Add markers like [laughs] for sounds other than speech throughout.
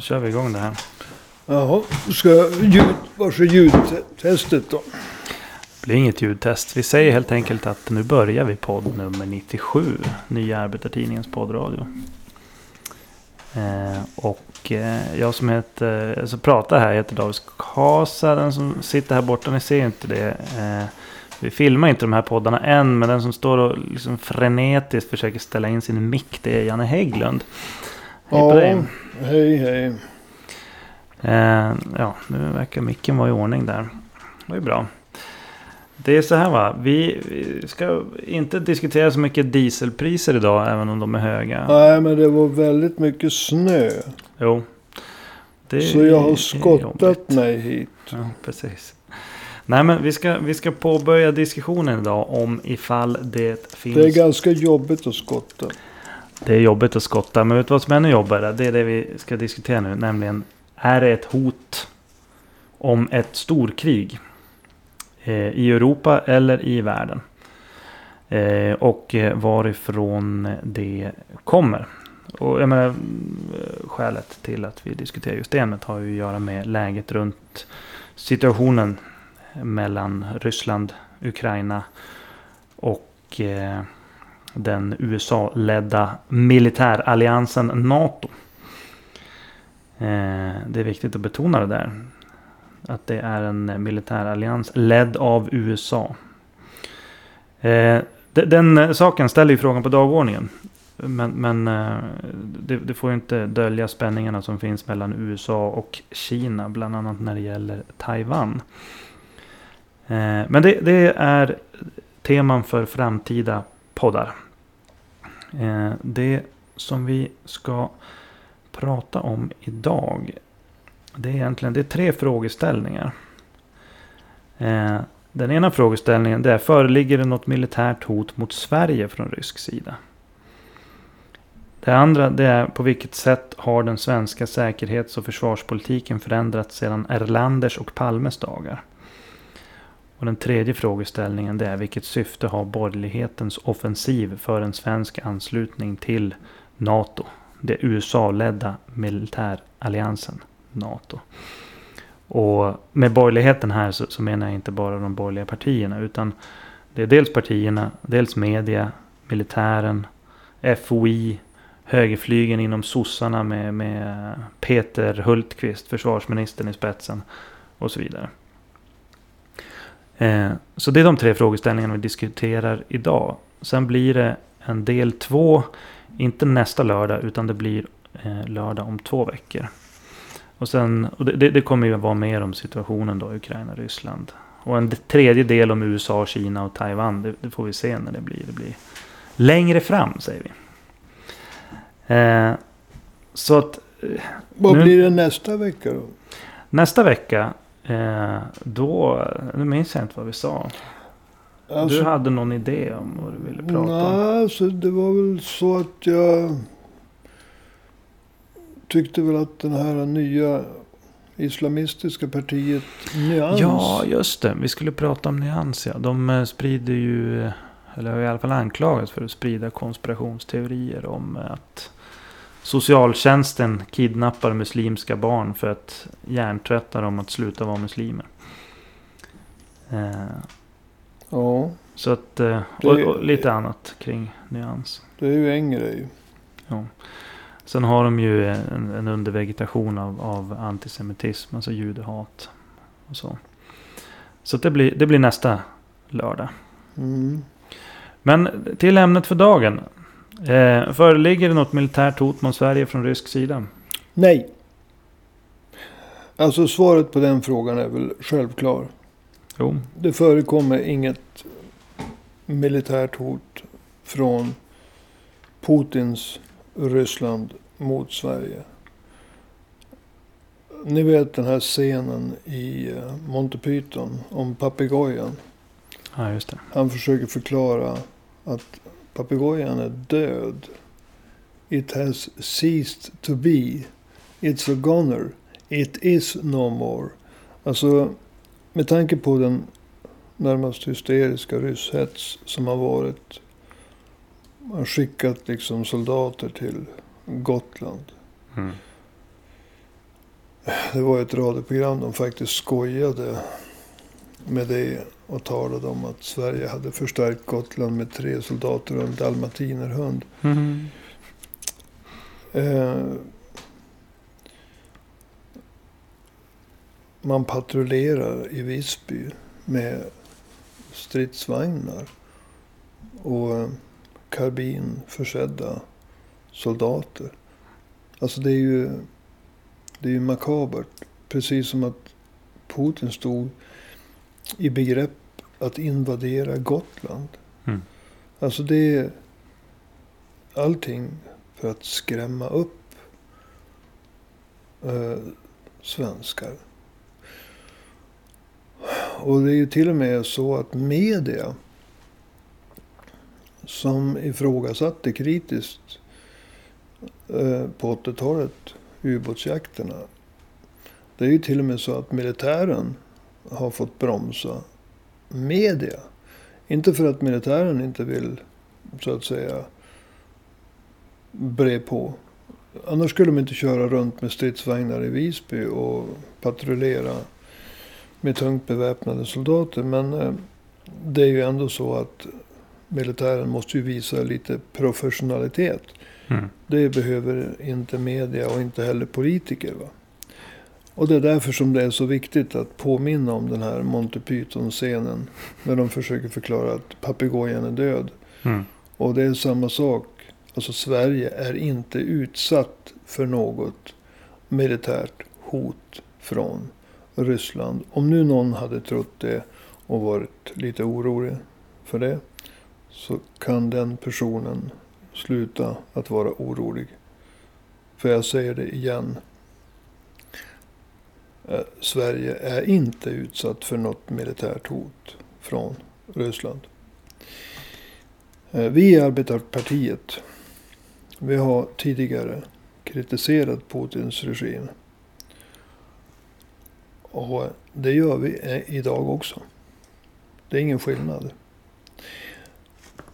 Då kör vi igång det här. Jaha, ska ljud, vars är ljudtestet då? Det blir inget ljudtest. Vi säger helt enkelt att nu börjar vi podd nummer 97. Nya Arbetartidningens poddradio. Eh, och eh, jag som heter, alltså pratar här heter David Kasa. Den som sitter här borta, ni ser inte det. Eh, vi filmar inte de här poddarna än, men den som står och liksom frenetiskt försöker ställa in sin mick, det är Janne Hägglund. Hej på dig. Hej hej. Eh, ja, nu verkar micken vara i ordning där. Det ju bra. Det är så här va. Vi ska inte diskutera så mycket dieselpriser idag. Även om de är höga. Nej, men det var väldigt mycket snö. Jo. Det Så jag har är skottat mig hit. Ja, precis. Nej men vi ska, vi ska påbörja diskussionen idag om ifall det finns... Det är ganska jobbigt att skotta. Det är jobbigt att skotta. Men vet du vad som är ännu jobbigare? Det är det vi ska diskutera nu. Nämligen. Är det ett hot om ett storkrig? Eh, I Europa eller i världen? Eh, och eh, varifrån det kommer. Och jag menar, eh, skälet till att vi diskuterar just det ämnet har ju att göra med läget runt situationen mellan Ryssland, Ukraina och eh, den USA-ledda militäralliansen NATO. Eh, det är viktigt att betona det där. Att det är en militärallians ledd av USA. Eh, den saken ställer ju frågan på dagordningen. Men, men eh, det, det får ju inte dölja spänningarna som finns mellan USA och Kina. Bland annat när det gäller Taiwan. Men det, det är teman för framtida poddar. Eh, det som vi ska prata om idag. Det är egentligen det är tre frågeställningar. Eh, den ena frågeställningen det är föreligger det något militärt hot mot Sverige från rysk sida? Det andra det är på vilket sätt har den svenska säkerhets och försvarspolitiken förändrats sedan Erlanders och Palmes dagar? Och den tredje frågeställningen det är vilket syfte har borgerlighetens offensiv för en svensk anslutning till NATO? Det USA-ledda militäralliansen NATO. Och med borgerligheten här så, så menar jag inte bara de borgerliga partierna. Utan det är dels partierna, dels media, militären, FOI, högerflygen inom sossarna med, med Peter Hultqvist, försvarsministern i spetsen. Och så vidare. Eh, så det är de tre frågeställningarna vi diskuterar idag. Sen blir det en del två, inte nästa lördag, utan det blir eh, lördag om två veckor. Och, sen, och det, det, kommer ju att vara mer om situationen då, Ukraina, Ryssland. Och en tredje del om USA, Kina och Taiwan. Det, det får vi se när det blir. Det blir längre fram, säger vi. Eh, så att eh, Vad Nu- blir det nästa vecka då? nästa vecka, eh, då, nu minns jag inte vad vi sa. Alltså, du hade någon idé om vad du ville prata om. nej, alltså det var väl så att jag tyckte väl att den här nya islamistiska partiet Nyans. Ja, just det. Vi skulle prata om nyans. Ja. De eh, sprider ju, eh, eller har i alla fall anklagats för att sprida konspirationsteorier om eh, att socialtjänsten kidnappar muslimska barn för att hjärntvätta dem att sluta vara muslimer. Eh, ja, Så att, eh, och, och lite annat kring nyans. det är ju en grej. Ja. Sen har de ju en, en undervegetation av, av antisemitism, alltså judehat. Och så så det, blir, det blir nästa lördag. Mm. Men till ämnet för dagen. Eh, föreligger det något militärt hot mot Sverige från rysk sida? Nej. Alltså svaret på den frågan är väl självklar. Jo. Det förekommer inget militärt hot från Putins Ryssland mot Sverige. Ni vet den här scenen i eh, Monty Python om papegojan. Ja, just det. Han försöker förklara att papegojan är död. It has ceased to be. It's a goner. It is no more. Alltså, med tanke på den närmast hysteriska rysshets som har varit. Man har skickat liksom soldater till Gotland. Mm. Det var ett radioprogram de faktiskt skojade med det och talade om att Sverige hade förstärkt Gotland med tre soldater och en dalmatinerhund. Mm. Eh, man patrullerar i Visby med stridsvagnar och eh, karbinförsedda soldater. Alltså det är ju, det är ju makabert. Precis som att Putin stod i begrepp att invadera Gotland. Mm. Alltså det är allting för att skrämma upp eh, svenskar. Och det är ju till och med så att media som ifrågasatte kritiskt eh, på 80-talet ubåtsjakterna. Det är ju till och med så att militären har fått bromsa media. Inte för att militären inte vill, så att säga, bre på. Annars skulle de inte köra runt med stridsvagnar i Visby och patrullera med tungt beväpnade soldater. Men eh, det är ju ändå så att militären måste ju visa lite professionalitet. Mm. Det behöver inte media och inte heller politiker. Va? Och det är därför som det är så viktigt att påminna om den här Monty Python-scenen. När de försöker förklara att papegojan är död. Mm. Och det är samma sak. Alltså Sverige är inte utsatt för något militärt hot från Ryssland. Om nu någon hade trott det och varit lite orolig för det. Så kan den personen sluta att vara orolig. För jag säger det igen. Eh, Sverige är inte utsatt för något militärt hot från Ryssland. Eh, vi i Arbetarpartiet. Vi har tidigare kritiserat Putins regim. Och det gör vi eh, idag också. Det är ingen skillnad.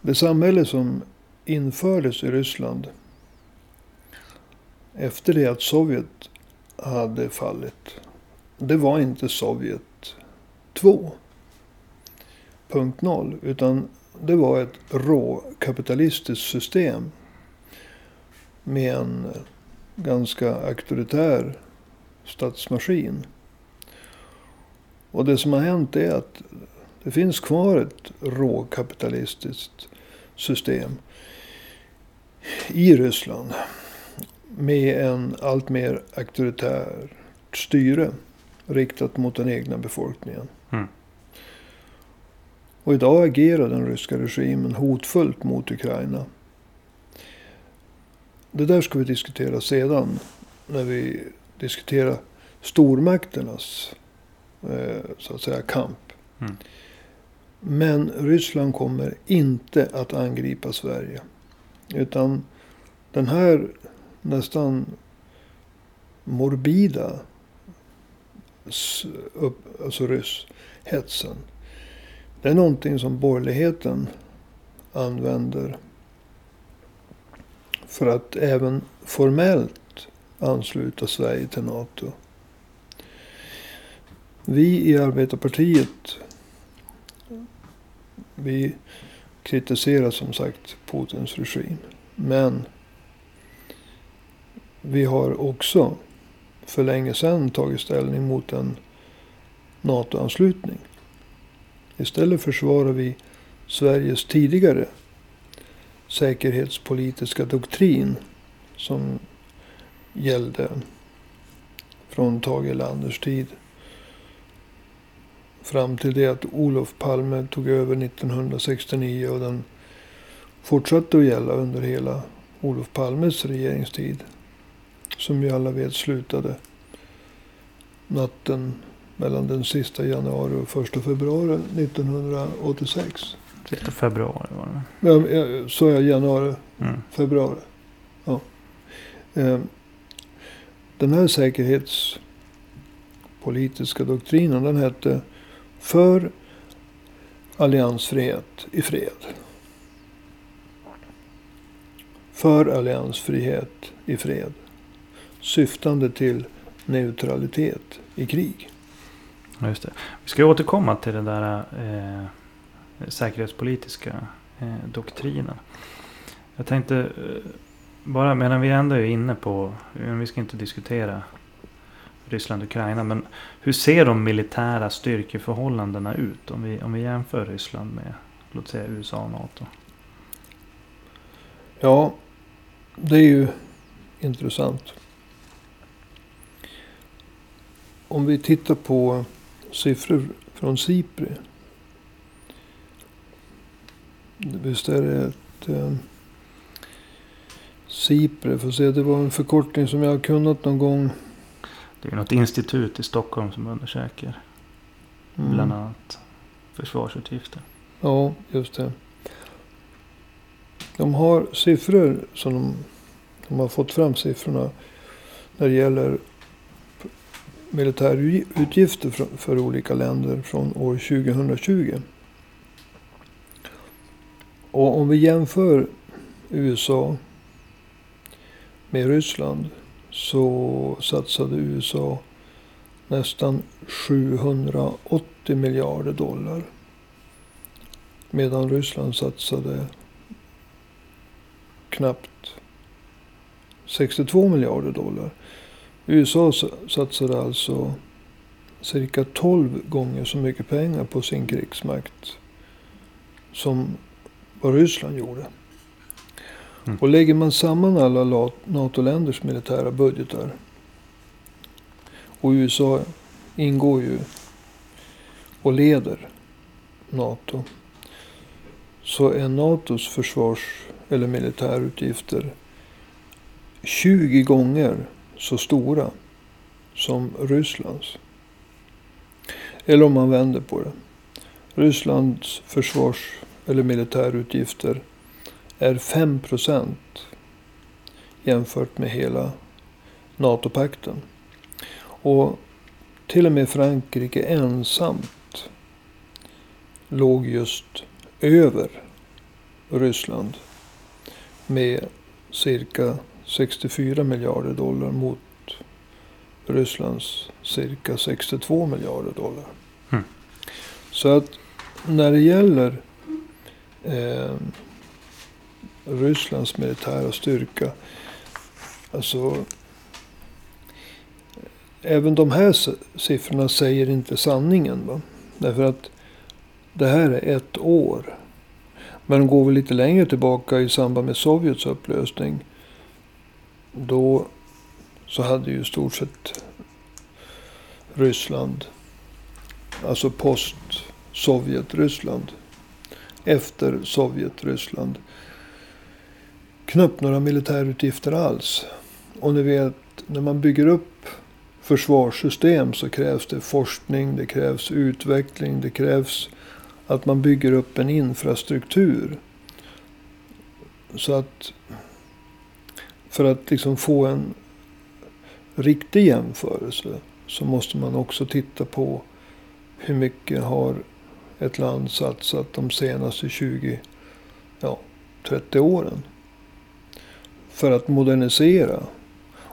Det samhälle som infördes i Ryssland efter det att Sovjet hade fallit. Det var inte Sovjet 2.0 utan det var ett råkapitalistiskt system med en ganska auktoritär statsmaskin. Och det som har hänt är att det finns kvar ett råkapitalistiskt system i Ryssland. Med en allt mer auktoritär styre riktat mot den egna befolkningen. Mm. Och idag agerar den ryska regimen hotfullt mot Ukraina. Det där ska vi diskutera sedan. När vi diskuterar stormakternas eh, så att säga kamp. Mm. Men Ryssland kommer inte att angripa Sverige. Utan den här nästan morbida upp, alltså rysshetsen. Det är någonting som borgerligheten använder för att även formellt ansluta Sverige till NATO. Vi i Arbetarpartiet vi kritiserar som sagt Putins regim. Men vi har också för länge sedan tagit ställning mot en NATO-anslutning. Istället försvarar vi Sveriges tidigare säkerhetspolitiska doktrin som gällde från Tage Erlanders tid fram till det att Olof Palme tog över 1969 och den fortsatte att gälla under hela Olof Palmes regeringstid. Som vi alla vet slutade natten mellan den sista januari och första februari 1986. Sista februari var det. Ja, jag- Sa jag januari? Mm. Februari. Ja. Eh, Den här säkerhetspolitiska doktrinen den hette För alliansfrihet i fred. För alliansfrihet i fred. Syftande till neutralitet i krig. Ja, just det. Vi ska återkomma till den där eh, säkerhetspolitiska eh, doktrinen. Jag tänkte eh, bara medan vi ändå är inne på, vi ska inte diskutera Ryssland och Ukraina, men hur ser de militära styrkeförhållandena ut om vi, om vi jämför Ryssland med låt säga USA och NATO? Ja, det är ju intressant. Om vi tittar på siffror från SIPRI. Visst är det ett eh, SIPRI, får se, det var en förkortning som jag har kunnat någon gång. Det är något institut i Stockholm som undersöker Mm. bland annat försvarsutgifter. Ja, just det. De har siffror som de, de har fått fram siffrorna när det gäller militärutgifter för, för olika länder från år 2020. Och om vi jämför USA med Ryssland så satsade USA nästan 780 miljarder dollar. Medan Ryssland satsade knappt 62 miljarder dollar. USA sa- satsade alltså cirka 12 gånger så mycket pengar på sin krigsmakt som vad Ryssland gjorde. Mm. Och lägger man samman alla la- NATO-länders militära budgetar och USA ingår ju och leder NATO så är NATOs försvars eller militärutgifter 20 gånger så stora som Rysslands. Eller om man vänder på det. Rysslands försvars eller militärutgifter är 5 procent jämfört med hela NATO-pakten. Och till och med Frankrike ensamt låg just över Ryssland med cirka 64 miljarder dollar mot Rysslands cirka 62 miljarder dollar. Mm. Så att när det gäller eh, Rysslands militära styrka. Alltså. Även de här siffrorna säger inte sanningen. Va? Därför att det här är ett år. Men går vi lite längre tillbaka i samband med Sovjets upplösning. Då så hade ju i stort sett Ryssland. Alltså post-Sovjet-Ryssland. Efter Sovjet-Ryssland. Knappt några militärutgifter alls. Och ni vet, när man bygger upp försvarssystem så krävs det forskning, det krävs utveckling, det krävs att man bygger upp en infrastruktur. Så att för att liksom få en riktig jämförelse så måste man också titta på hur mycket har ett land satsat de senaste 20, ja, 30 åren. För att modernisera.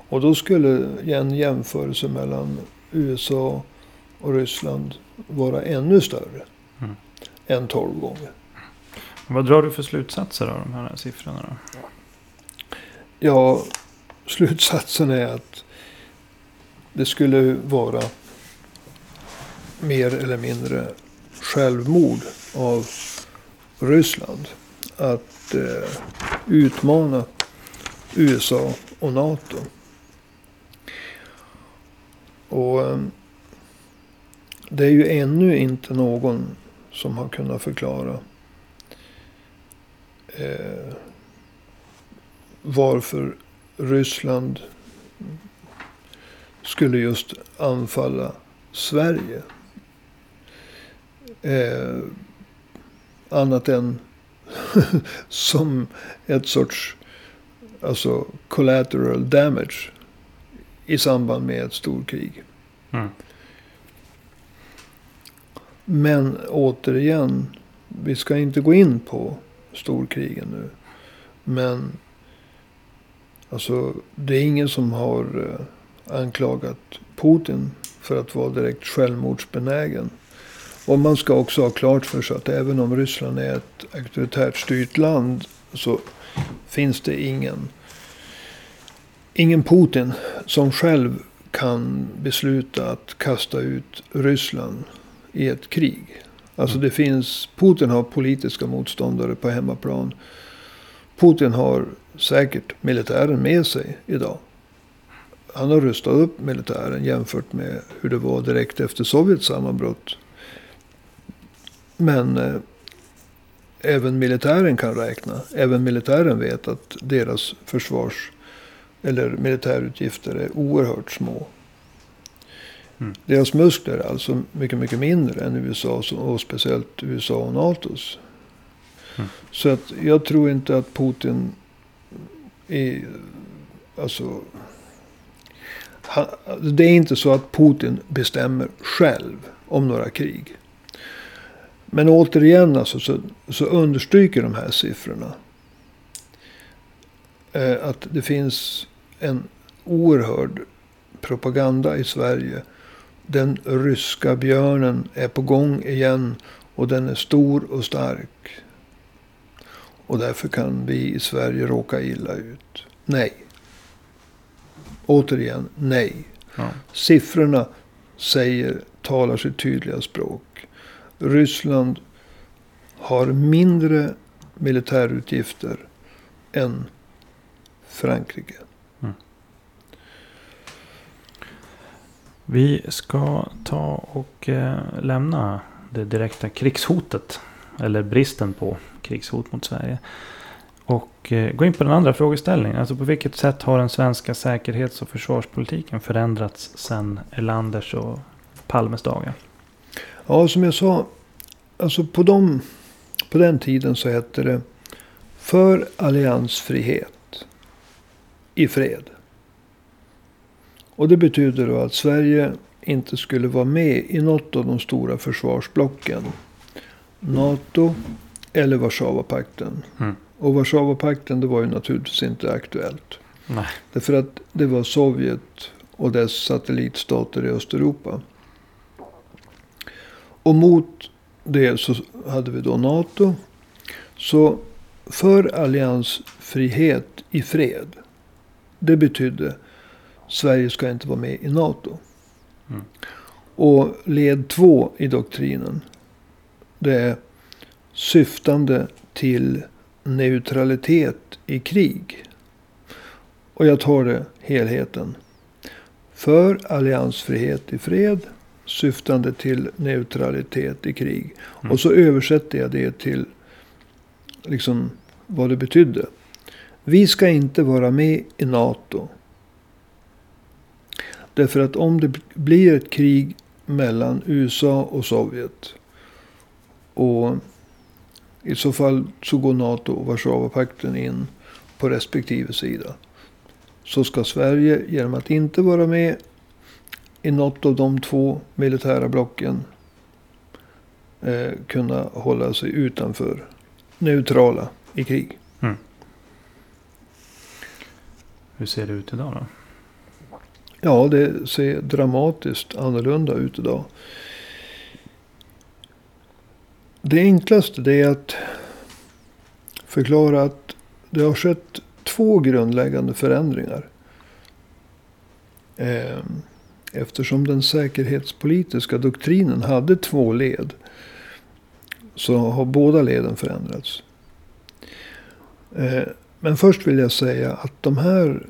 Och då skulle en jämförelse mellan USA och Ryssland vara ännu större. Mm. Än 12 gånger. Vad drar du för slutsatser av de här siffrorna då? Ja, slutsatsen är att det skulle vara mer eller mindre självmord av Ryssland att eh, utmana USA och NATO. Och eh, det är ju ännu inte någon som har kunnat förklara eh, varför Ryssland skulle just anfalla Sverige. Eh, annat än [laughs] som ett sorts alltså collateral damage i samband med ett storkrig. Mm. Men återigen, vi ska inte gå in på storkrigen nu. Men alltså, det är ingen som har eh, anklagat Putin för att vara direkt självmordsbenägen. Och man ska också ha klart för sig att även om Ryssland är ett auktoritärt styrt land så finns det ingen, ingen Putin som själv kan besluta att kasta ut Ryssland i ett krig. Alltså det finns, Putin har politiska motståndare på hemmaplan. Putin har säkert militären med sig idag. Han har rustat upp militären jämfört med hur det var direkt efter Sovjets sammanbrott. Men eh, även militären kan räkna. Även militären vet att deras försvars eller militärutgifter är oerhört små. Mm. Deras muskler är alltså mycket, mycket mindre än USAs och speciellt USA och NATOs. Mm. Så att jag tror inte att Putin i, alltså, han, det är inte så att Putin bestämmer själv om några krig. Men återigen alltså, så, så understryker de här siffrorna eh, att det finns en oerhörd propaganda i Sverige. Den ryska björnen är på gång igen och den är stor och stark. Och därför kan vi i Sverige råka illa ut. Nej. Återigen, nej. Ja. Siffrorna säger, talar sitt tydliga språk. Ryssland har mindre militärutgifter än Frankrike. Mm. Vi ska ta och eh, lämna det direkta krigshotet. Eller bristen på krigshot mot Sverige. Och eh, gå in på den andra frågeställningen. Alltså på vilket sätt har den svenska säkerhets och försvarspolitiken förändrats sedan Erlanders och Palmes dagar? Ja, som jag sa. Alltså på, de, på den tiden så hette det för alliansfrihet i fred. Och det betyder då att Sverige inte skulle vara med i något av de stora försvarsblocken. NATO eller Warszawapakten. Mm. Och Warszawapakten det var ju naturligtvis inte aktuellt. Nej. Därför att det var Sovjet och dess satellitstater i Östeuropa. Och mot det så hade vi då NATO. Så för alliansfrihet i fred. Det betydde Sverige ska inte vara med i NATO. Mm. Och led två i doktrinen. Det är syftande till neutralitet i krig. Och jag tar det helheten. För alliansfrihet i fred syftande till neutralitet i krig. Mm. Och så översätter jag det till liksom vad det betydde. Vi ska inte vara med i NATO. Därför att om det blir ett krig mellan USA och Sovjet. Och i så fall så går NATO och Warszawapakten in på respektive sida. Så ska Sverige genom att inte vara med i något av de två militära blocken eh, kunna hålla sig utanför neutrala i krig. Mm. Hur ser det ut idag då? Ja, det ser dramatiskt annorlunda ut idag. Det enklaste det är att förklara att det har skett två grundläggande förändringar. Ehm, eftersom den säkerhetspolitiska doktrinen hade två led. Så har båda leden förändrats. Ehm, men först vill jag säga att de här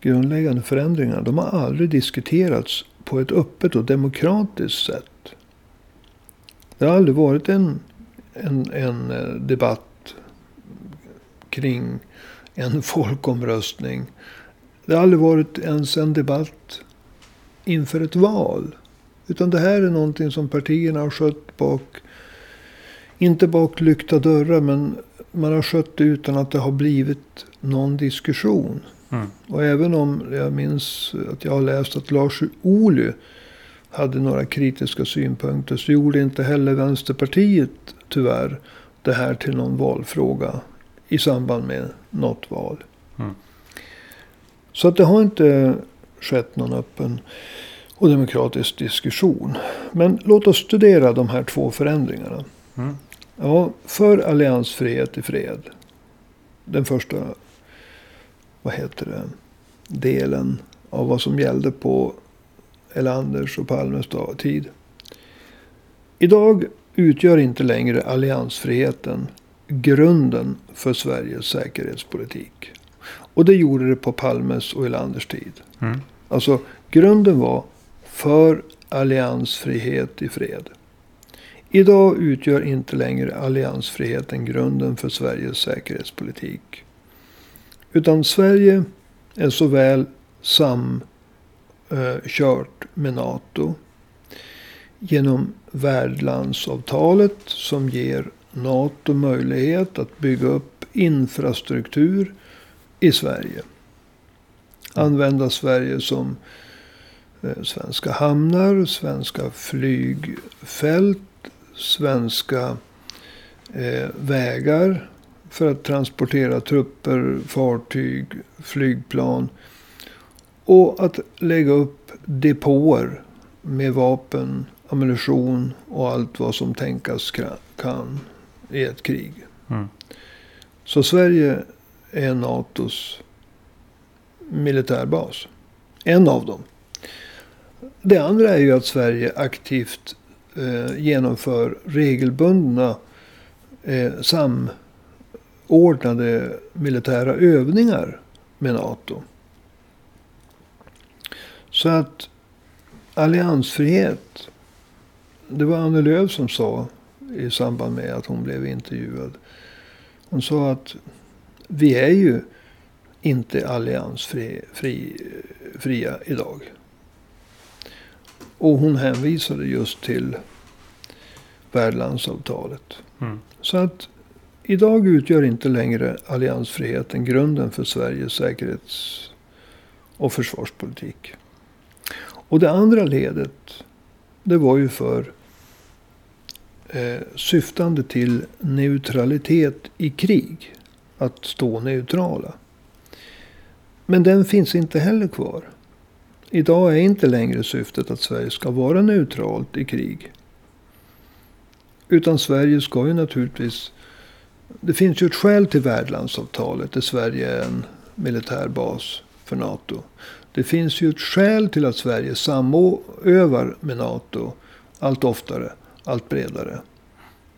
grundläggande förändringarna. De har aldrig diskuterats på ett öppet och demokratiskt sätt. Det har aldrig varit en, en, en eh, debatt kring en [laughs] folkomröstning. Det har aldrig varit ens en debatt inför ett val. Utan det här är någonting som partierna har skött bak, inte bak lyckta dörrar, men man har skött det utan att det har blivit någon diskussion. Mm. Och även om jag minns att jag har läst att Lars Ohly hade några kritiska synpunkter så gjorde inte heller Vänsterpartiet tyvärr det här till någon valfråga i samband med något val. Mm. Så att det har inte skett någon öppen och demokratisk diskussion. Men låt oss studera de här två förändringarna. Mm. Ja, för alliansfrihet i fred. Den första, vad heter det, delen av vad som gällde på Erlanders och Palmes tid. Idag utgör inte längre alliansfriheten grunden för Sveriges säkerhetspolitik. Och det gjorde det på Palmes och Erlanders tid. Mm. Alltså grunden var för alliansfrihet i fred. Idag utgör inte längre alliansfriheten grunden för Sveriges säkerhetspolitik. Utan Sverige är såväl Eh, kört med NATO genom värdlandsavtalet som ger NATO möjlighet att bygga upp infrastruktur i Sverige. Använda Sverige som eh, svenska hamnar, svenska flygfält, svenska eh, vägar för att transportera trupper, fartyg, flygplan. Och att lägga upp depåer med vapen, ammunition och allt vad som tänkas kan i ett krig. Mm. Så Sverige är NATOs militärbas. En av dem. Det andra är ju att Sverige aktivt eh, genomför regelbundna eh, samordnade militära övningar med NATO. Så att alliansfrihet. Det var Annie Lööf som sa i samband med att hon blev intervjuad. Hon sa att vi är ju inte alliansfria fri, fria idag. Och hon hänvisade just till värdlandsavtalet. Mm. Så att idag utgör inte längre alliansfriheten grunden för Sveriges säkerhets och försvarspolitik. Och det andra ledet, det var ju för eh, syftande till neutralitet i krig. Att stå neutrala. Men den finns inte heller kvar. Idag är inte längre syftet att Sverige ska vara neutralt i krig. Utan Sverige ska ju naturligtvis... Det finns ju ett skäl till värdlandsavtalet där Sverige är en militärbas för NATO. Det finns ju ett skäl till att Sverige samövar med NATO allt oftare, allt bredare.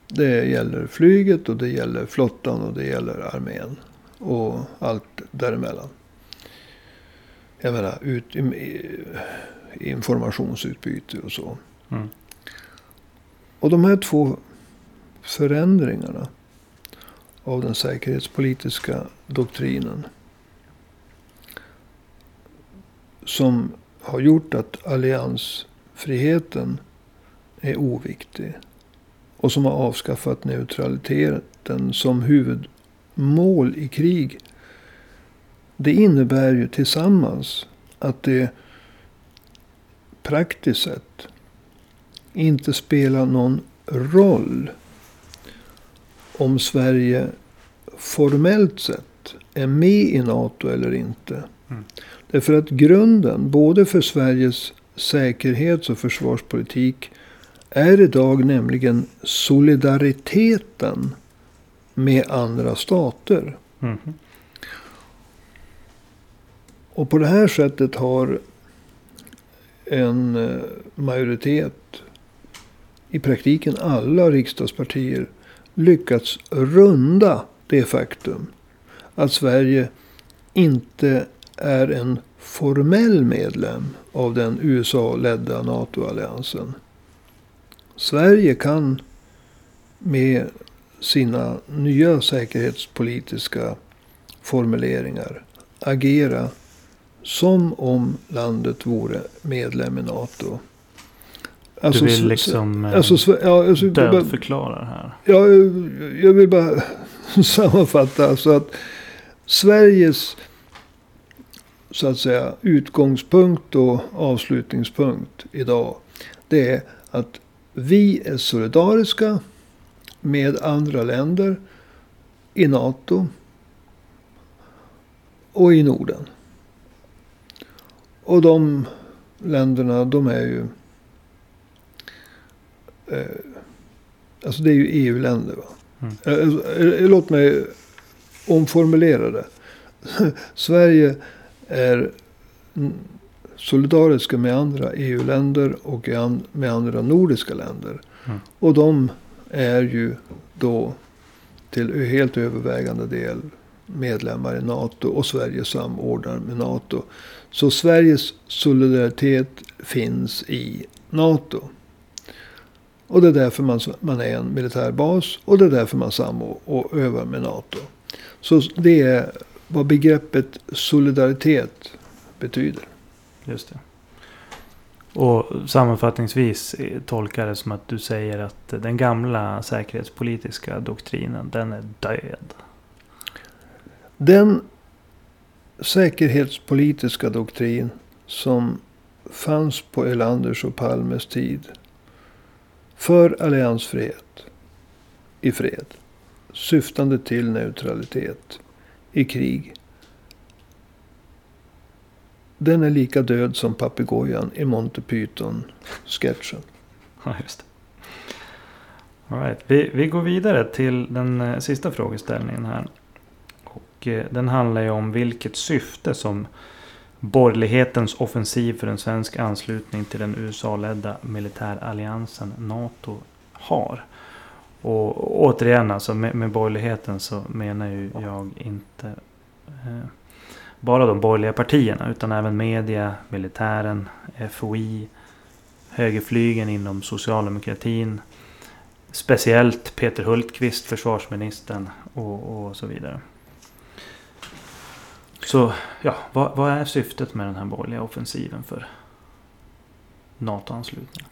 Det gäller flyget och det gäller flottan och det gäller armén. Och allt däremellan. Jag menar ut, informationsutbyte och så. Mm. Och de här två förändringarna av den säkerhetspolitiska doktrinen. Som har gjort att alliansfriheten är oviktig. Och som har avskaffat neutraliteten som huvudmål i krig. Det innebär ju tillsammans att det praktiskt sett inte spelar någon roll om Sverige formellt sett är med i NATO eller inte. Mm. Därför att grunden både för Sveriges säkerhets och försvarspolitik är idag nämligen solidariteten med andra stater. Mhm. Och på det här sättet har en eh, majoritet, i praktiken alla riksdagspartier, lyckats runda det faktum att Sverige inte är en formell medlem av den USA-ledda NATO-alliansen. Sverige kan med sina nya säkerhetspolitiska formuleringar agera som om landet vore medlem i NATO. Du Alltså, vill liksom eh, Alltså, Sve- ja, alltså, bara- dödförklara det här. Ja, jag vill bara [laughs] sammanfatta. Alltså att Sveriges så att säga, utgångspunkt och avslutningspunkt idag. Det är att vi är solidariska med andra länder i NATO och i Norden. och de länderna, de är ju... Eh, alltså det är ju EU-länder. Mm. Eh, eh, låt mig omformulera det. [laughs] Sverige är solidariska med andra EU-länder och med andra nordiska länder. Mm. Och de är ju då till helt övervägande del medlemmar i NATO och Sverige samordnar med NATO. Så Sveriges solidaritet finns i NATO. Och det är därför man, man är en militärbas och det är därför man samordnar och övar med NATO. Så det är vad begreppet solidaritet betyder. Just det. Och sammanfattningsvis eh, tolkar det som att du säger att den gamla säkerhetspolitiska doktrinen, den är död. Den säkerhetspolitiska doktrin som fanns på Erlanders och Palmes tid. För alliansfrihet i fred. Syftande till neutralitet krig. Den är lika död som papegojan i Monty Python-sketchen. [laughs] Ja, just det. All right. vi, vi går vidare till den eh, sista frågeställningen här. Och eh, den handlar ju om vilket syfte som borgerlighetens offensiv för en svensk anslutning till den USA-ledda militäralliansen NATO har. Och återigen alltså med, med borgerligheten så menar ju jag inte eh, bara de borgerliga partierna utan även media, militären, FOI, högerflygen inom socialdemokratin. Speciellt Peter Hultqvist, försvarsministern och, och så vidare. Så ja, vad, vad, är syftet med den här borgerliga offensiven för NATO-anslutning?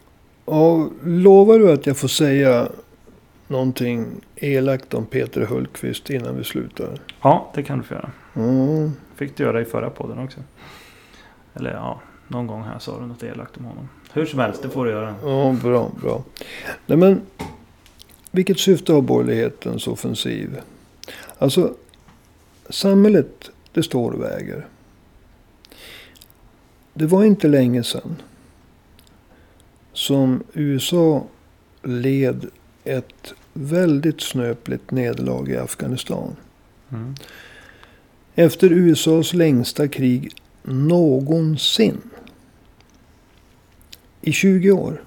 Och lovar du att jag får säga någonting elakt om Peter Hultqvist innan vi slutar? Ja, det kan du få göra. Mm. Fick du göra i förra podden också. Eller ja, någon gång här sa du något elakt om honom. Hur som helst, det får du göra. Ja, bra, bra. Nej, men vilket syfte har borgerlighetens offensiv? Alltså, samhället, det står och väger. Det var inte länge sedan som USA led ett väldigt snöpligt nederlag i Afghanistan. Mm. Efter USAs längsta krig någonsin. I 20 år.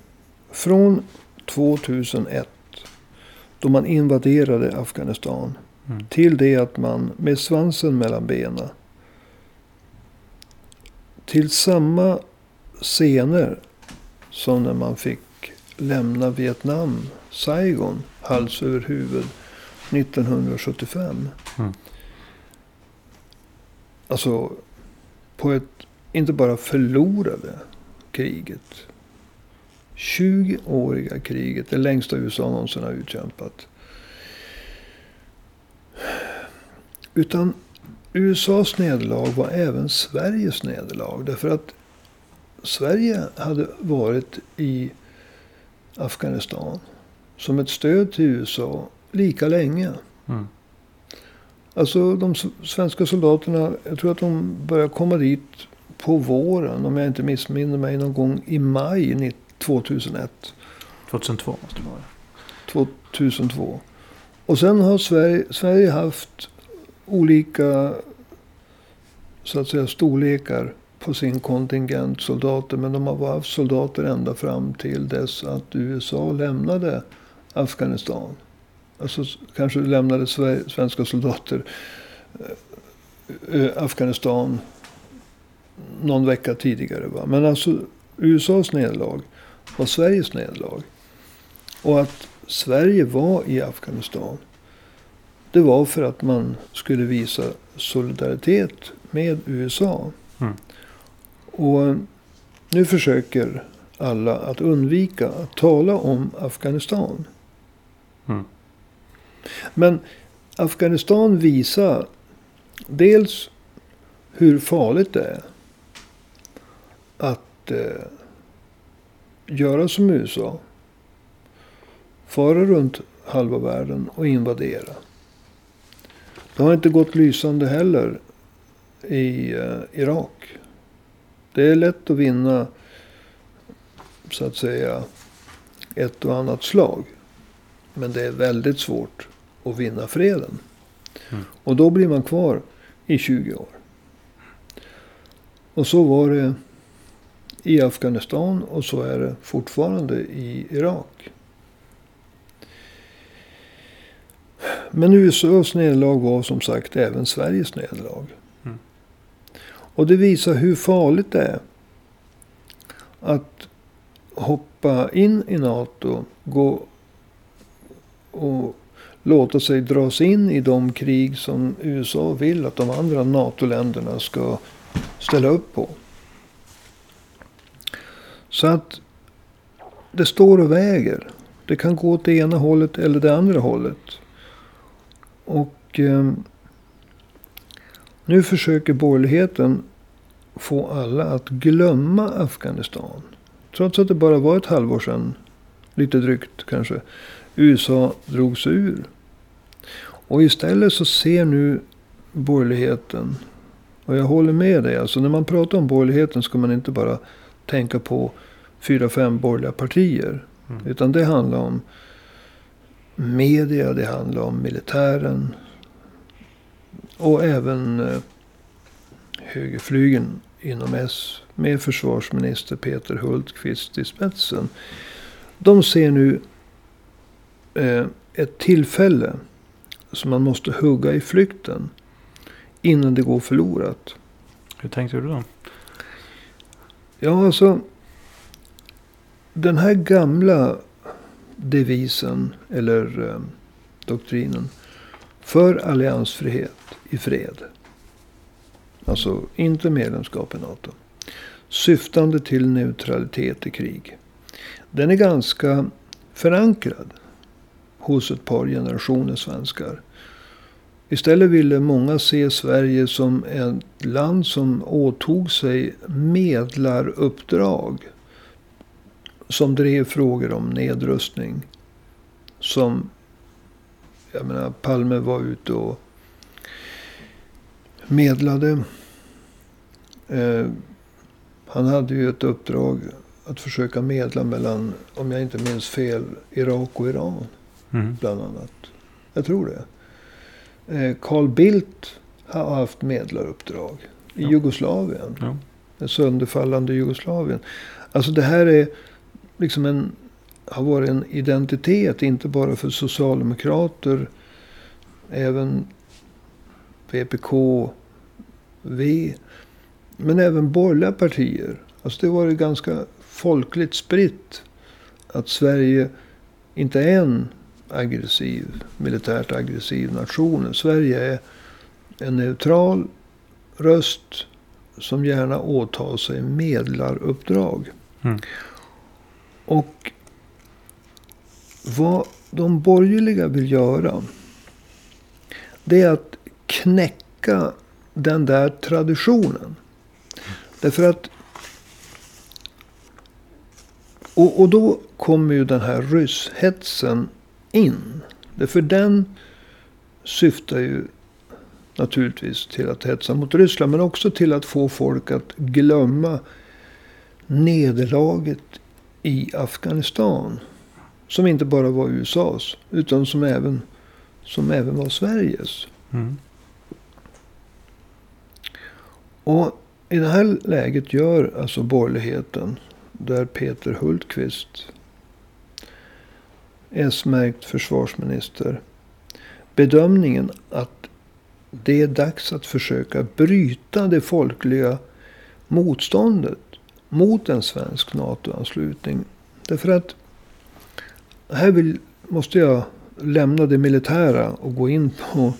Från 2001. Då man invaderade Afghanistan. Mm. Till det att man med svansen mellan benen. Till samma scener som när man fick lämna Vietnam, Saigon, hals över huvud 1975. Mm. Alltså på ett, inte bara förlorade kriget. 20-åriga kriget, det längsta USA någonsin har utkämpat. Utan USAs nederlag var även Sveriges nederlag. Därför att Sverige hade varit i Afghanistan som ett stöd till USA lika länge. Mm. Alltså de svenska soldaterna, jag tror att de började komma dit på våren. Om jag inte missminner mig någon gång i maj ni- 2001. 2002 måste det vara. 2002. Och sen har Sverige, Sverige haft olika så att säga storlekar på sin kontingent soldater. Men de har haft soldater ända fram till dess att USA lämnade Afghanistan. Alltså kanske lämnade svenska soldater eh, eh, Afghanistan någon vecka tidigare. Va? Men alltså USAs nederlag var Sveriges nederlag. Och att Sverige var i Afghanistan. Det var för att man skulle visa solidaritet med USA. Mm. Och nu försöker alla att undvika att tala om Afghanistan. Mm. Men Afghanistan visar dels hur farligt det är att eh, göra som USA. Fara runt halva världen och invadera. Det har inte gått lysande heller i eh, Irak. Det är lätt att vinna, så att säga, ett och annat slag. Men det är väldigt svårt att vinna freden. Mm. Och då blir man kvar i 20 år. Och så var det i Afghanistan och så är det fortfarande i Irak. Men USAs nederlag var som sagt även Sveriges nederlag. Mm. Och det visar hur farligt det är att hoppa in i NATO, gå och låta sig dras in i de krig som USA vill att de andra NATO-länderna ska ställa upp på. Så att det står och väger. Det kan gå åt det ena hållet eller det andra hållet. Och eh, nu försöker borgerligheten få alla att glömma Afghanistan. Trots att det bara var ett halvår sedan, lite drygt kanske, USA drog sig ur. Och istället så ser nu borgerligheten, och jag håller med dig, alltså när man pratar om borgerligheten ska man inte bara tänka på fyra, fem borgerliga partier. Mm. Utan det handlar om media, det handlar om militären. Och även eh, högerflygen inom S. Med försvarsminister Peter Hultqvist i spetsen. De ser nu ett tillfälle som man måste hugga i flykten. Innan det går förlorat. Hur tänkte du då? Ja, alltså. Den här gamla devisen, eller eh, doktrinen. För alliansfrihet i fred. Alltså inte medlemskap i NATO. Syftande till neutralitet i krig. Den är ganska förankrad hos ett par generationer svenskar. Istället ville många se Sverige som ett land som åtog sig medlaruppdrag. Som drev frågor om nedrustning. Som, jag menar, Palme var ute och medlade. Eh, han hade ju ett uppdrag att försöka medla mellan, om jag inte minns fel, Irak och Iran. Mm. Bland annat. Jag tror det. Eh, Carl Bildt har haft medlaruppdrag i Ja. Jugoslavien. Ja. Det sönderfallande Jugoslavien. Alltså det här är liksom en, har varit en identitet, inte bara för socialdemokrater. Även VPK, V. Men även borgerliga partier. Alltså det var ganska folkligt spritt. Att Sverige inte är en aggressiv, militärt aggressiv nation. Sverige är en neutral röst som gärna åtar sig medlaruppdrag. Mm. Och vad de borgerliga vill göra. Det är att knäcka den där traditionen. Därför att. Och, och då kommer ju den här rysshetsen in. Därför den syftar ju naturligtvis till att hetsa mot Ryssland. Men också till att få folk att glömma nederlaget i Afghanistan. Som inte bara var USAs. Utan som även, som även var Sveriges. Mm. Och i det här läget gör alltså borgerligheten. Där Peter Hultqvist. S-märkt försvarsminister. Bedömningen att det är dags att försöka bryta det folkliga motståndet mot en svensk NATO-anslutning. Därför att här vill, måste jag lämna det militära och gå in på,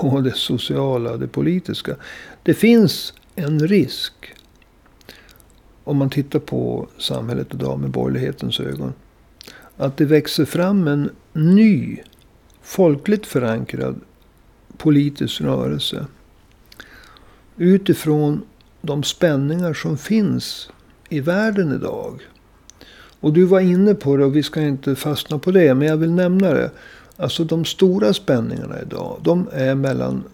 på det sociala, det politiska. Det finns en risk. Om man tittar på samhället idag med borgerlighetens ögon. Att det växer fram en ny, folkligt förankrad politisk rörelse. Utifrån de spänningar som finns i världen idag. Och du var inne på det och vi ska inte fastna på det. Men jag vill nämna det. Alltså de stora spänningarna idag. De är mellan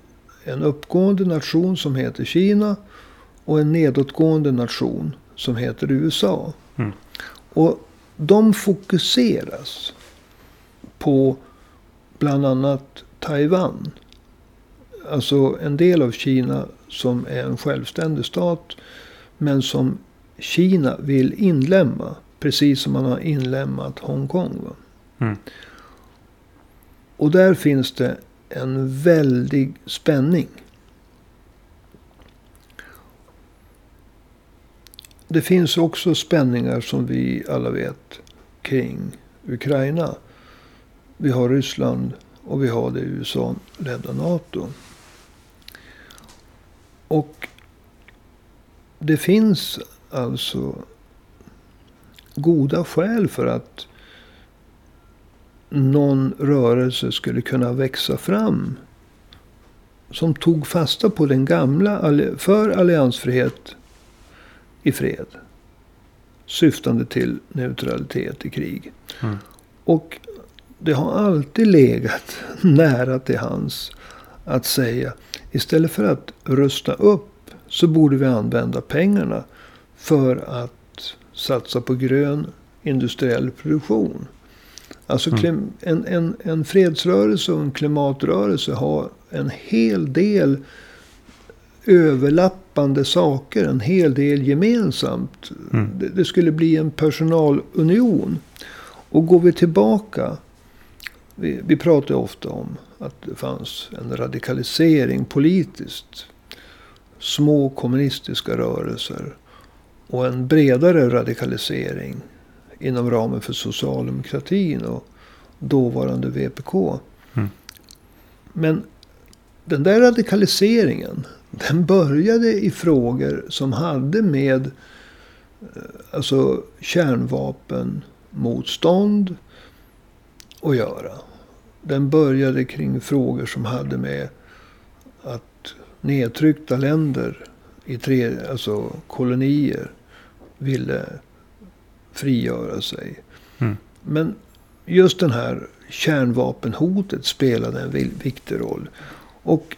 en uppgående nation som heter Kina. och en nedåtgående nation som heter USA. Mm. Och de fokuseras på bland annat Taiwan. Alltså en del av Kina som är en självständig stat. Men som Kina vill inlämna. Precis som man har inlämnat Hongkong. Mm. Och där finns det en väldig spänning. Det finns också spänningar som vi alla vet kring Ukraina. Vi har Ryssland och vi har det USA-ledda NATO. Och det finns alltså goda skäl för att någon rörelse skulle kunna växa fram. Som tog fasta på den gamla för alliansfrihet i fred. Syftande till neutralitet i krig. Mm. Och det har alltid legat [laughs] nära till hans att säga. Istället för att rusta upp så borde vi använda pengarna för att satsa på grön industriell produktion. Alltså mm. en, en, en fredsrörelse och en klimatrörelse har en hel del överlappande saker. En hel del gemensamt. Mm. Det, det, skulle bli en personalunion. Och går vi tillbaka. Vi, vi pratar ofta om att det fanns en radikalisering politiskt. Små kommunistiska rörelser. Och en bredare radikalisering inom ramen för socialdemokratin och dåvarande VPK. Mm. Men den där radikaliseringen, den började i frågor som hade med eh, alltså kärnvapenmotstånd att göra. Den började kring frågor som hade med att nedtryckta länder i tre, alltså kolonier ville frigöra sig. Mm. Men just den här kärnvapenhotet spelade en viktig roll. Och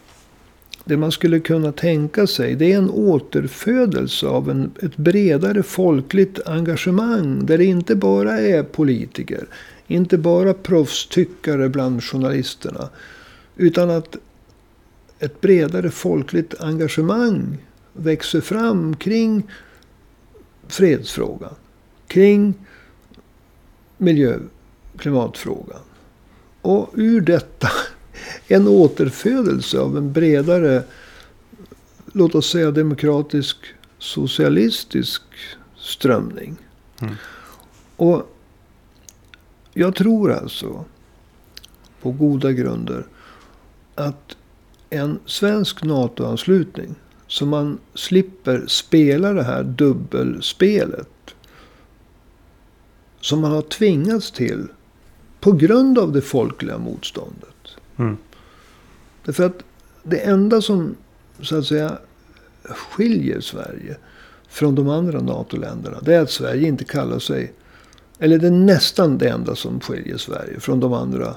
det man skulle kunna tänka sig det är en återfödelse av en, ett bredare folkligt engagemang. Där det inte bara är politiker. Inte bara proffstyckare bland journalisterna. Utan att ett bredare folkligt engagemang växer fram kring fredsfrågan. Kring miljö klimatfrågan. Och ur detta en återfödelse av en bredare, låt oss säga demokratisk socialistisk strömning. Mm. Och jag tror alltså på goda grunder att en svensk NATO-anslutning så man slipper spela det här dubbelspelet. Som man har tvingats till på grund av det folkliga motståndet. Mm. Därför att det enda som så att säga skiljer Sverige från de andra NATO-länderna. Det är att Sverige inte kallar sig, eller det är nästan det enda som skiljer Sverige från de andra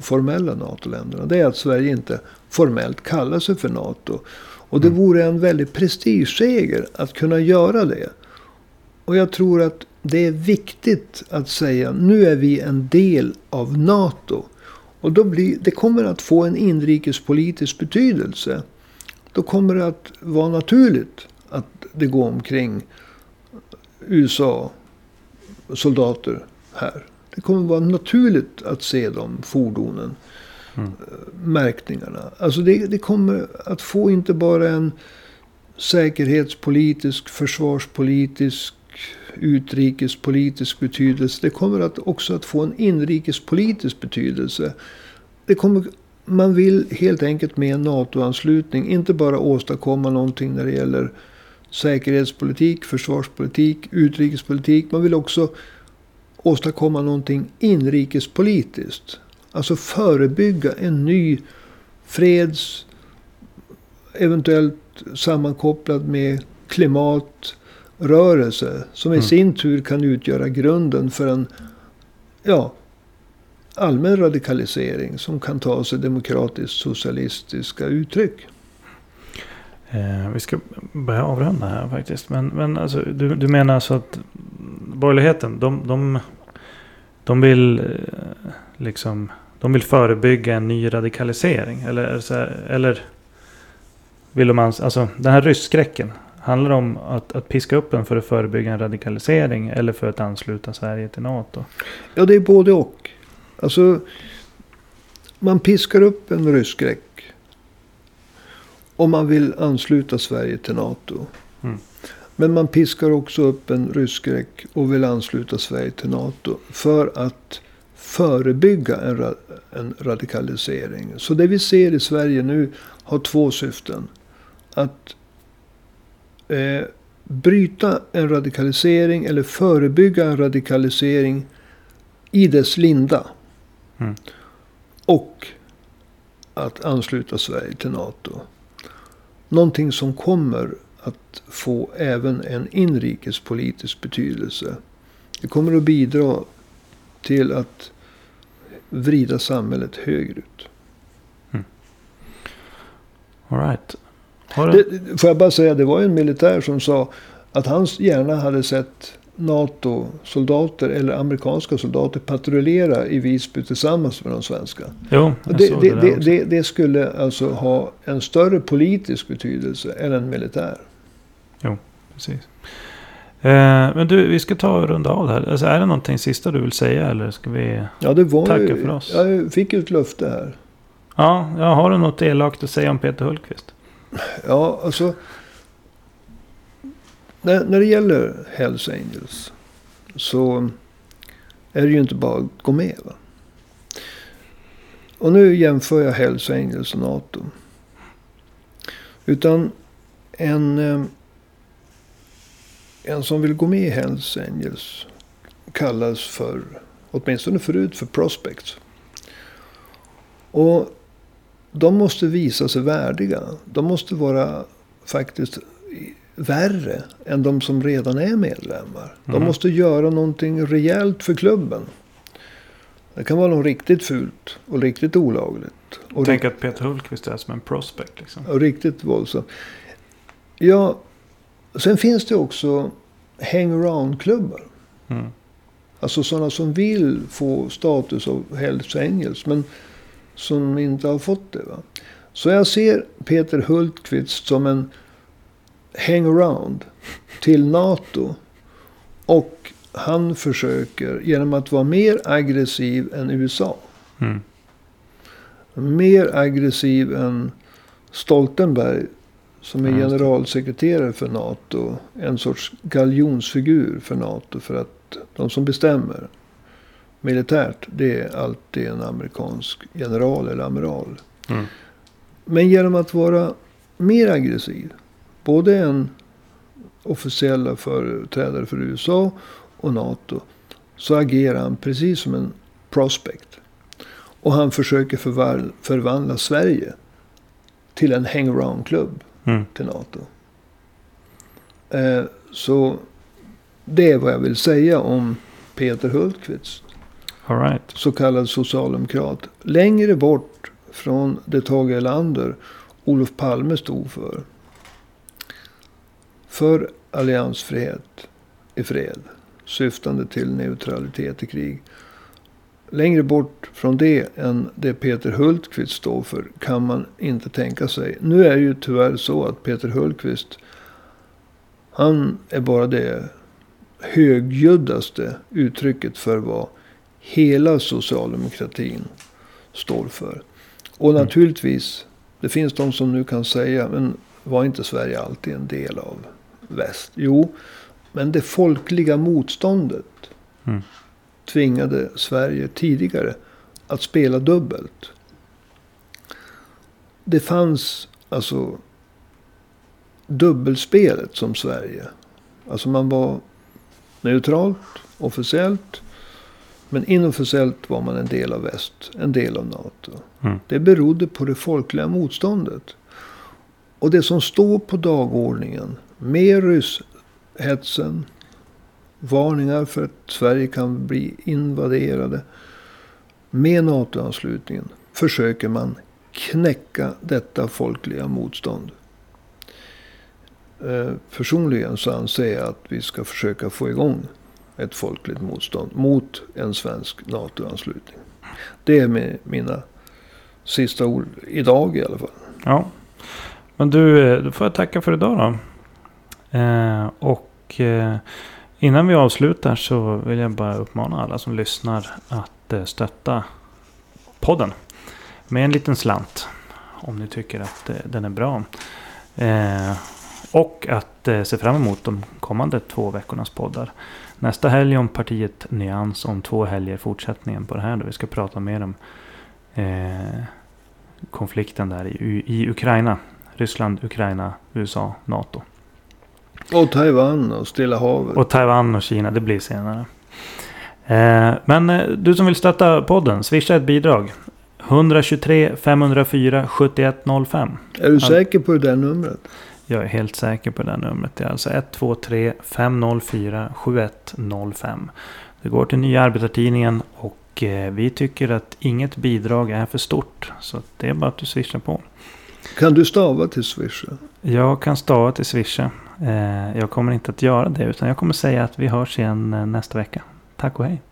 formella NATO-länderna. Det är att Sverige inte formellt kallar sig för NATO. Och det mm. vore en väldigt prestigeseger att kunna göra det. Och jag tror att det är viktigt att säga nu är vi en del av NATO. Och då blir, det kommer att få en inrikespolitisk betydelse. Då kommer det att vara naturligt att det går omkring USA soldater här. Det kommer att vara naturligt att se de fordonen. Mm. Märkningarna. Alltså det, det kommer att få inte bara en säkerhetspolitisk, försvarspolitisk utrikespolitisk betydelse. Det kommer att också att få en inrikespolitisk betydelse. Det kommer, man vill helt enkelt med en NATO-anslutning inte bara åstadkomma någonting när det gäller säkerhetspolitik, försvarspolitik, utrikespolitik. Man vill också åstadkomma någonting inrikespolitiskt. Alltså förebygga en ny freds, eventuellt sammankopplad med klimat, rörelse. Som i mm. sin tur kan utgöra grunden för en ja, allmän radikalisering. Som kan ta sig demokratiskt socialistiska uttryck. Eh, vi ska börja avrunda här faktiskt. Men, men alltså, du, du menar alltså att borgerligheten, de, de, de vill eh, liksom de vill förebygga en ny radikalisering? Eller, eller vill de ans- alltså den här rysskräcken. Handlar det om att, att piska upp en för att förebygga en radikalisering eller för att ansluta Sverige till NATO? Ja, det är både och. Alltså, man piskar upp en rysskräck. Om man vill ansluta Sverige till NATO. Mm. Men man piskar också upp en rysskräck och vill ansluta Sverige till NATO. För att förebygga en, ra- en radikalisering. Så det vi ser i Sverige nu har två syften. Att eh, bryta en radikalisering eller förebygga en radikalisering i dess linda. Mm. Och att ansluta Sverige till NATO. Någonting som kommer att få även en inrikespolitisk betydelse. Det kommer att bidra till att vrida samhället högerut. All right. Det, får jag bara säga, det var ju en militär som sa att han gärna hade sett NATO-soldater eller amerikanska soldater patrullera i Visby tillsammans med de svenska. Jo, Det, det, det, det, det, det skulle alltså ha en större politisk betydelse än en militär. Precis. Eh, men du, vi ska ta och runda av här. Alltså, är det någonting sista du vill säga eller ska vi? Ja, det var Tackar ju, för oss. Jag fick ju ett löfte här. Ja, ja, har du något elakt att säga om Peter Hultqvist? Ja, alltså. När, när det gäller Hells Angels. Så är det ju inte bara att gå med. Va? Och nu jämför jag Hells Angels och NATO. Utan en, eh, en som vill gå med i Hells Angels kallas för, åtminstone förut, för prospects. Och de måste visa sig värdiga. De måste vara faktiskt värre än de som redan är medlemmar. De Mm. måste göra någonting rejält för klubben. Det kan vara något riktigt fult och riktigt olagligt. Och, Tänk att Peter Hultqvist är som en prospect liksom. och riktigt våldsamt. Ja, sen finns det också hangaround-klubbar. Mm. Alltså sådana som vill få status av Hells Angels. Men som inte har fått det. Va? Så jag ser Peter Hultqvist som en hangaround till NATO. Och han försöker genom att vara mer aggressiv än USA. Mm. Mer aggressiv än Stoltenberg. Som är generalsekreterare för NATO. En sorts galjonsfigur för NATO. För att de som bestämmer militärt. Det är alltid en amerikansk general eller amiral. Mm. Men genom att vara mer aggressiv. Både en officiella företrädare för USA och NATO. Så agerar han precis som en prospect. Och han försöker förvandla Sverige till en hangaround-klubb Mm. till NATO. Eh, så det är vad jag vill säga om Peter Hultqvist. All right. Så kallad socialdemokrat. Längre bort från det Tage Erlander, Olof Palme stod för. För alliansfrihet i fred. Syftande till neutralitet i krig. Längre bort från det än det Peter Hultqvist står för kan man inte tänka sig. Nu är det ju tyvärr så att Peter Hultqvist. Han är bara det högljuddaste uttrycket för vad hela socialdemokratin står för. Och Mm. naturligtvis, det finns de som nu kan säga, men var inte Sverige alltid en del av väst? Jo, men det folkliga motståndet Mm. tvingade Sverige tidigare att spela dubbelt. Det fanns alltså dubbelspelet som Sverige. Alltså man var neutralt, officiellt. Men inofficiellt var man en del av väst, en del av NATO. Mm. Det berodde på det folkliga motståndet. Och det som står på dagordningen med rysshetsen, varningar för att Sverige kan bli invaderade. Med NATO-anslutningen försöker man knäcka detta folkliga motstånd. eh, personligen så anser jag att vi ska försöka få igång ett folkligt motstånd mot en svensk NATO-anslutning. Det är mina sista ord idag i alla fall. Ja. Men du, eh, då får jag tacka för idag då. Eh, och eh, innan vi avslutar så vill jag bara uppmana alla som lyssnar att eh, stötta podden. Med en liten slant. Om ni tycker att eh, den är bra. Eh, och att eh, se fram emot de kommande två veckornas poddar. Nästa helg om partiet Nyans. Om två helger fortsättningen på det här. Då vi ska prata mer om eh, konflikten där i, i Ukraina. Ryssland, Ukraina, USA, NATO. Och Taiwan och Stilla havet. Och Taiwan och Kina, det blir senare. Eh, men eh, du som vill stötta podden, swisha ett bidrag. 123 504 7105. är du säker på det där numret? Jag är helt säker på det här numret. Det är alltså 123 504 7105. Det går till Nya Arbetartidningen och eh, vi tycker att inget bidrag är för stort. Så det är bara att du swishar på. Kan du stava till Swisha? Jag kan stava till swisha. Eh, jag kommer inte att göra det utan jag kommer säga att vi hörs igen eh, nästa vecka. Tack och hej.